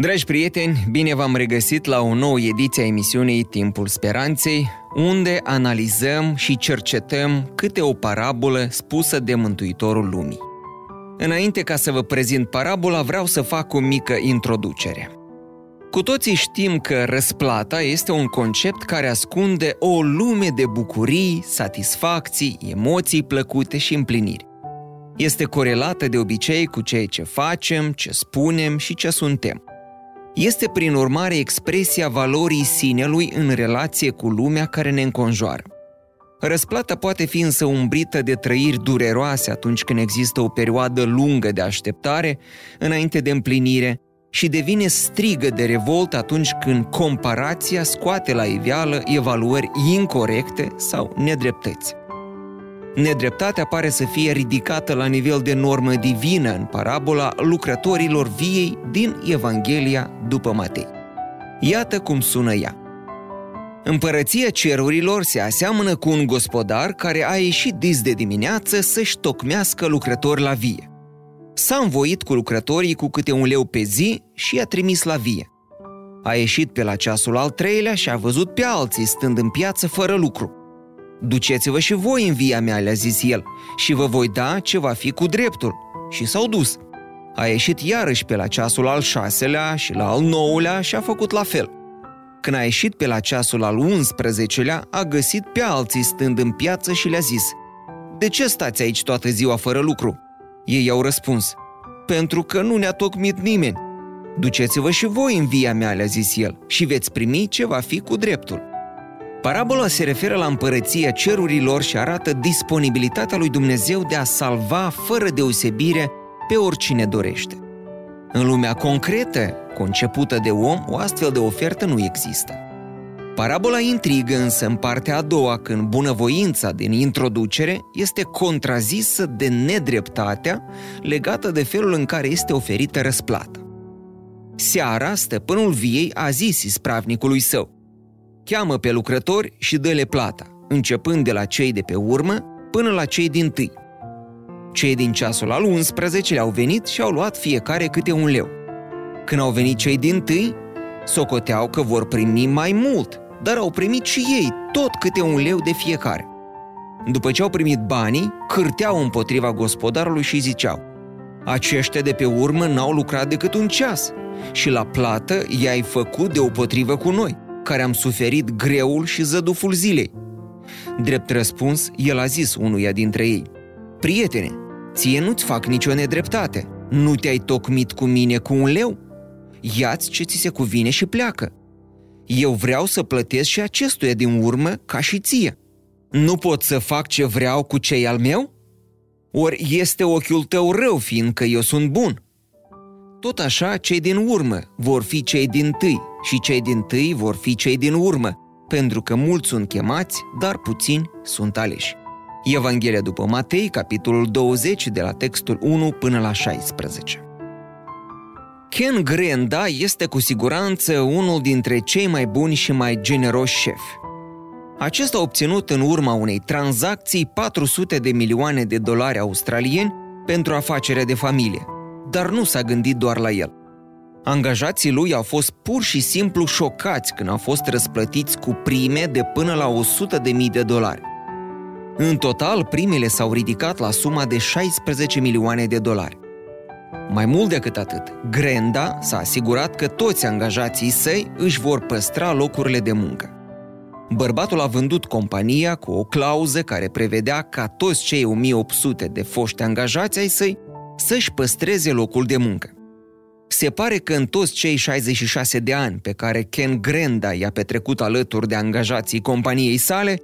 Dragi prieteni, bine v-am regăsit la o nouă ediție a emisiunii Timpul Speranței, unde analizăm și cercetăm câte o parabolă spusă de Mântuitorul Lumii. Înainte ca să vă prezint parabola, vreau să fac o mică introducere. Cu toții știm că răsplata este un concept care ascunde o lume de bucurii, satisfacții, emoții plăcute și împliniri. Este corelată de obicei cu ceea ce facem, ce spunem și ce suntem. Este prin urmare expresia valorii sinelui în relație cu lumea care ne înconjoară. Răsplata poate fi însă umbrită de trăiri dureroase atunci când există o perioadă lungă de așteptare înainte de împlinire și devine strigă de revolt atunci când comparația scoate la iveală evaluări incorrecte sau nedreptăți. Nedreptatea pare să fie ridicată la nivel de normă divină în parabola lucrătorilor viei din Evanghelia după Matei. Iată cum sună ea. Împărăția cerurilor se aseamănă cu un gospodar care a ieșit dis de dimineață să-și tocmească lucrători la vie. S-a învoit cu lucrătorii cu câte un leu pe zi și i-a trimis la vie. A ieșit pe la ceasul al treilea și a văzut pe alții stând în piață fără lucru. Duceți-vă și voi în via mea, le-a zis el, și vă voi da ce va fi cu dreptul. Și s-au dus. A ieșit iarăși pe la ceasul al șaselea și la al nouălea și a făcut la fel. Când a ieșit pe la ceasul al unsprezecelea, a găsit pe alții stând în piață și le-a zis De ce stați aici toată ziua fără lucru?" Ei au răspuns Pentru că nu ne-a tocmit nimeni." Duceți-vă și voi în via mea, le-a zis el, și veți primi ce va fi cu dreptul. Parabola se referă la împărăția cerurilor și arată disponibilitatea lui Dumnezeu de a salva fără deosebire pe oricine dorește. În lumea concretă, concepută de om, o astfel de ofertă nu există. Parabola intrigă însă în partea a doua, când bunăvoința din introducere este contrazisă de nedreptatea legată de felul în care este oferită răsplata. Seara, stăpânul viei a zis ispravnicului său, cheamă pe lucrători și dă-le plata, începând de la cei de pe urmă până la cei din tâi. Cei din ceasul al 11 le-au venit și au luat fiecare câte un leu. Când au venit cei din tâi, socoteau că vor primi mai mult, dar au primit și ei tot câte un leu de fiecare. După ce au primit banii, cârteau împotriva gospodarului și ziceau Aceștia de pe urmă n-au lucrat decât un ceas și la plată i-ai făcut de potrivă cu noi care am suferit greul și zăduful zilei. Drept răspuns, el a zis unuia dintre ei, Prietene, ție nu-ți fac nicio nedreptate. Nu te-ai tocmit cu mine cu un leu? Ia-ți ce ți se cuvine și pleacă. Eu vreau să plătesc și acestuia din urmă ca și ție. Nu pot să fac ce vreau cu cei al meu? Ori este ochiul tău rău, fiindcă eu sunt bun. Tot așa, cei din urmă vor fi cei din tâi și cei din tâi vor fi cei din urmă, pentru că mulți sunt chemați, dar puțini sunt aleși. Evanghelia după Matei, capitolul 20, de la textul 1 până la 16. Ken Grenda este cu siguranță unul dintre cei mai buni și mai generoși șefi. Acesta a obținut în urma unei tranzacții 400 de milioane de dolari australieni pentru afacerea de familie, dar nu s-a gândit doar la el. Angajații lui au fost pur și simplu șocați când au fost răsplătiți cu prime de până la 100 de mii de dolari. În total, primele s-au ridicat la suma de 16 milioane de dolari. Mai mult decât atât, Grenda s-a asigurat că toți angajații săi își vor păstra locurile de muncă. Bărbatul a vândut compania cu o clauză care prevedea ca toți cei 1800 de foști angajați ai săi să-și păstreze locul de muncă. Se pare că în toți cei 66 de ani pe care Ken Grenda i-a petrecut alături de angajații companiei sale,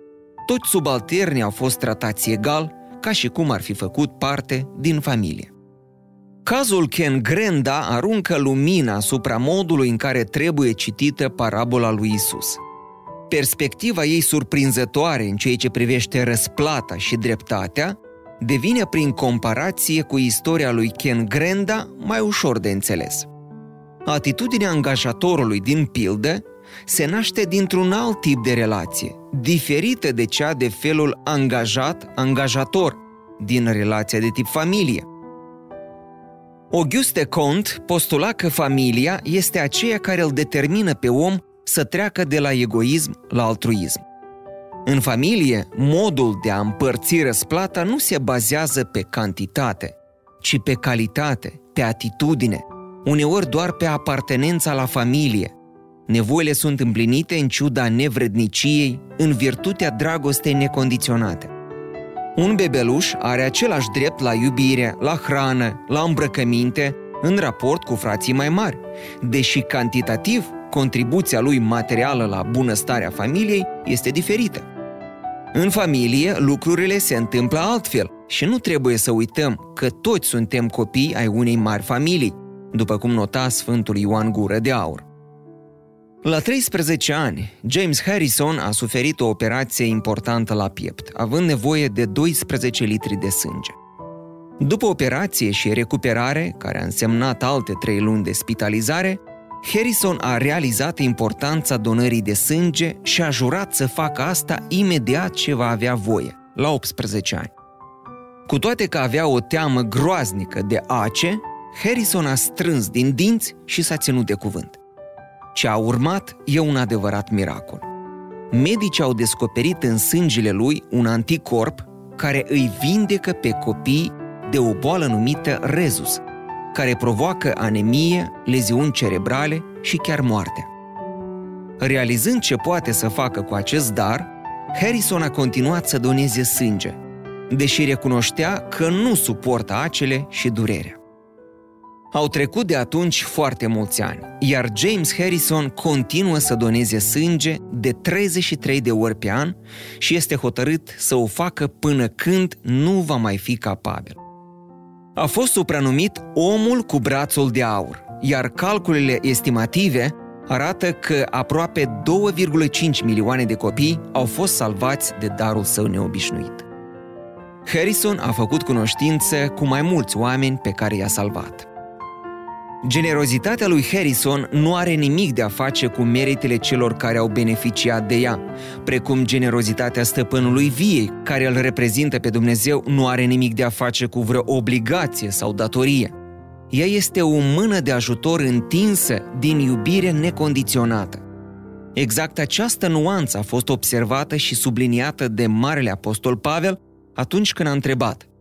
toți subalternii au fost tratați egal, ca și cum ar fi făcut parte din familie. Cazul Ken Grenda aruncă lumina asupra modului în care trebuie citită parabola lui Isus. perspectiva ei surprinzătoare în ceea ce privește răsplata și dreptatea devine prin comparație cu istoria lui Ken Grenda mai ușor de înțeles. Atitudinea angajatorului din pildă se naște dintr-un alt tip de relație, diferită de cea de felul angajat-angajator, din relația de tip familie. Auguste Comte postula că familia este aceea care îl determină pe om să treacă de la egoism la altruism. În familie, modul de a împărți răsplata nu se bazează pe cantitate, ci pe calitate, pe atitudine, uneori doar pe apartenența la familie. Nevoile sunt împlinite în ciuda nevredniciei, în virtutea dragostei necondiționate. Un bebeluș are același drept la iubire, la hrană, la îmbrăcăminte, în raport cu frații mai mari, deși cantitativ contribuția lui materială la bunăstarea familiei este diferită. În familie, lucrurile se întâmplă altfel și nu trebuie să uităm că toți suntem copii ai unei mari familii, după cum nota Sfântul Ioan Gură de Aur. La 13 ani, James Harrison a suferit o operație importantă la piept, având nevoie de 12 litri de sânge. După operație și recuperare, care a însemnat alte 3 luni de spitalizare, Harrison a realizat importanța donării de sânge și a jurat să facă asta imediat ce va avea voie, la 18 ani. Cu toate că avea o teamă groaznică de ace, Harrison a strâns din dinți și s-a ținut de cuvânt. Ce a urmat e un adevărat miracol. Medicii au descoperit în sângele lui un anticorp care îi vindecă pe copii de o boală numită rezus, care provoacă anemie, leziuni cerebrale și chiar moartea. Realizând ce poate să facă cu acest dar, Harrison a continuat să doneze sânge, deși recunoștea că nu suportă acele și durerea. Au trecut de atunci foarte mulți ani, iar James Harrison continuă să doneze sânge de 33 de ori pe an și este hotărât să o facă până când nu va mai fi capabil. A fost supranumit omul cu brațul de aur, iar calculele estimative arată că aproape 2,5 milioane de copii au fost salvați de darul său neobișnuit. Harrison a făcut cunoștință cu mai mulți oameni pe care i-a salvat. Generozitatea lui Harrison nu are nimic de a face cu meritele celor care au beneficiat de ea, precum generozitatea stăpânului viei, care îl reprezintă pe Dumnezeu, nu are nimic de a face cu vreo obligație sau datorie. Ea este o mână de ajutor întinsă din iubire necondiționată. Exact această nuanță a fost observată și subliniată de Marele Apostol Pavel atunci când a întrebat –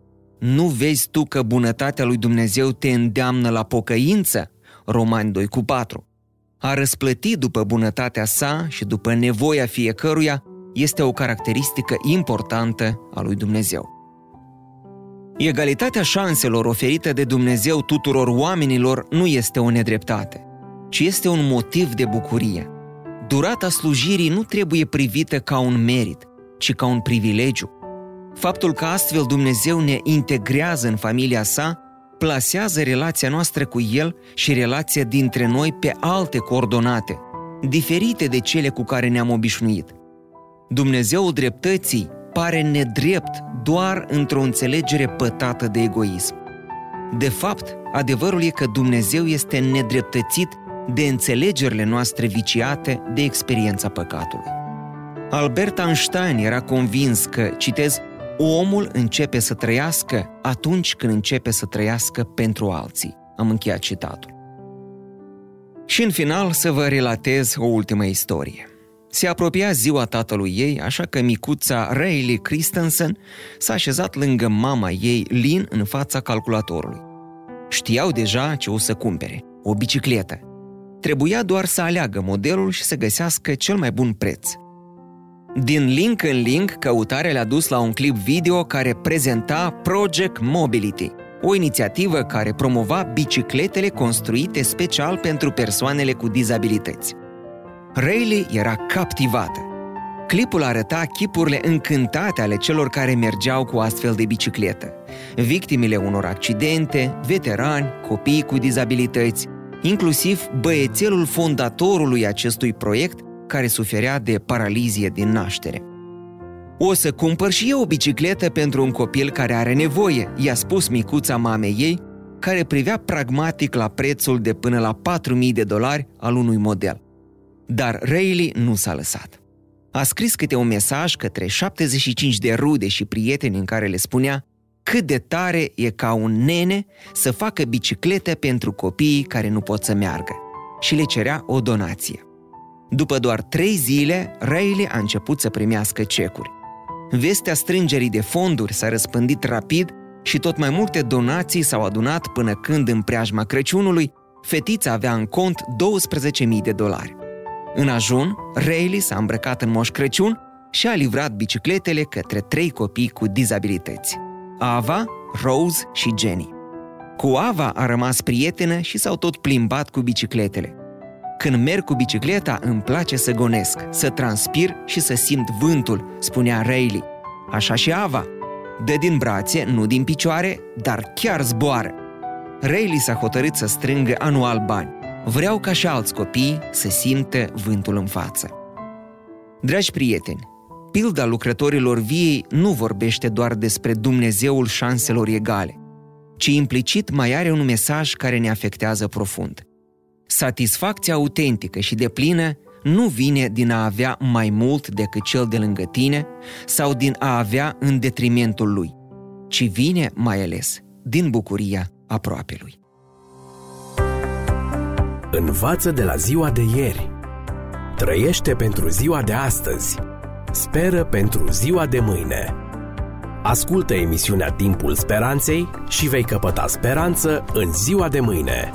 nu vezi tu că bunătatea lui Dumnezeu te îndeamnă la pocăință? Romani 2 cu 4. A răsplăti după bunătatea sa și după nevoia fiecăruia este o caracteristică importantă a lui Dumnezeu. Egalitatea șanselor oferită de Dumnezeu tuturor oamenilor nu este o nedreptate, ci este un motiv de bucurie. Durata slujirii nu trebuie privită ca un merit, ci ca un privilegiu. Faptul că astfel Dumnezeu ne integrează în familia sa, plasează relația noastră cu El și relația dintre noi pe alte coordonate, diferite de cele cu care ne-am obișnuit. Dumnezeul dreptății pare nedrept doar într-o înțelegere pătată de egoism. De fapt, adevărul e că Dumnezeu este nedreptățit de înțelegerile noastre viciate de experiența păcatului. Albert Einstein era convins că, citez, Omul începe să trăiască atunci când începe să trăiască pentru alții. Am încheiat citatul. Și în final să vă relatez o ultimă istorie. Se apropia ziua tatălui ei, așa că micuța Rayleigh Christensen s-a așezat lângă mama ei, Lin, în fața calculatorului. Știau deja ce o să cumpere, o bicicletă. Trebuia doar să aleagă modelul și să găsească cel mai bun preț. Din link în link, căutarea le-a dus la un clip video care prezenta Project Mobility, o inițiativă care promova bicicletele construite special pentru persoanele cu dizabilități. Rayleigh era captivată. Clipul arăta chipurile încântate ale celor care mergeau cu astfel de bicicletă. Victimele unor accidente, veterani, copii cu dizabilități, inclusiv băiețelul fondatorului acestui proiect, care suferea de paralizie din naștere. O să cumpăr și eu o bicicletă pentru un copil care are nevoie, i-a spus micuța mamei ei, care privea pragmatic la prețul de până la 4.000 de dolari al unui model. Dar Rayleigh nu s-a lăsat. A scris câte un mesaj către 75 de rude și prieteni în care le spunea cât de tare e ca un nene să facă biciclete pentru copiii care nu pot să meargă și le cerea o donație. După doar trei zile, Riley a început să primească cecuri. Vestea strângerii de fonduri s-a răspândit rapid și tot mai multe donații s-au adunat până când, în preajma Crăciunului, fetița avea în cont 12.000 de dolari. În ajun, Riley s-a îmbrăcat în Moș Crăciun și a livrat bicicletele către trei copii cu dizabilități. Ava, Rose și Jenny. Cu Ava a rămas prietenă și s-au tot plimbat cu bicicletele. Când merg cu bicicleta, îmi place să gonesc, să transpir și să simt vântul, spunea Rayleigh. Așa și Ava. Dă din brațe, nu din picioare, dar chiar zboară. Rayleigh s-a hotărât să strângă anual bani. Vreau ca și alți copii să simtă vântul în față. Dragi prieteni, pilda lucrătorilor viei nu vorbește doar despre Dumnezeul șanselor egale, ci implicit mai are un mesaj care ne afectează profund. Satisfacția autentică și deplină nu vine din a avea mai mult decât cel de lângă tine sau din a avea în detrimentul lui, ci vine mai ales din bucuria aproapelui. Învață de la ziua de ieri. Trăiește pentru ziua de astăzi. Speră pentru ziua de mâine. Ascultă emisiunea Timpul Speranței și vei căpăta speranță în ziua de mâine.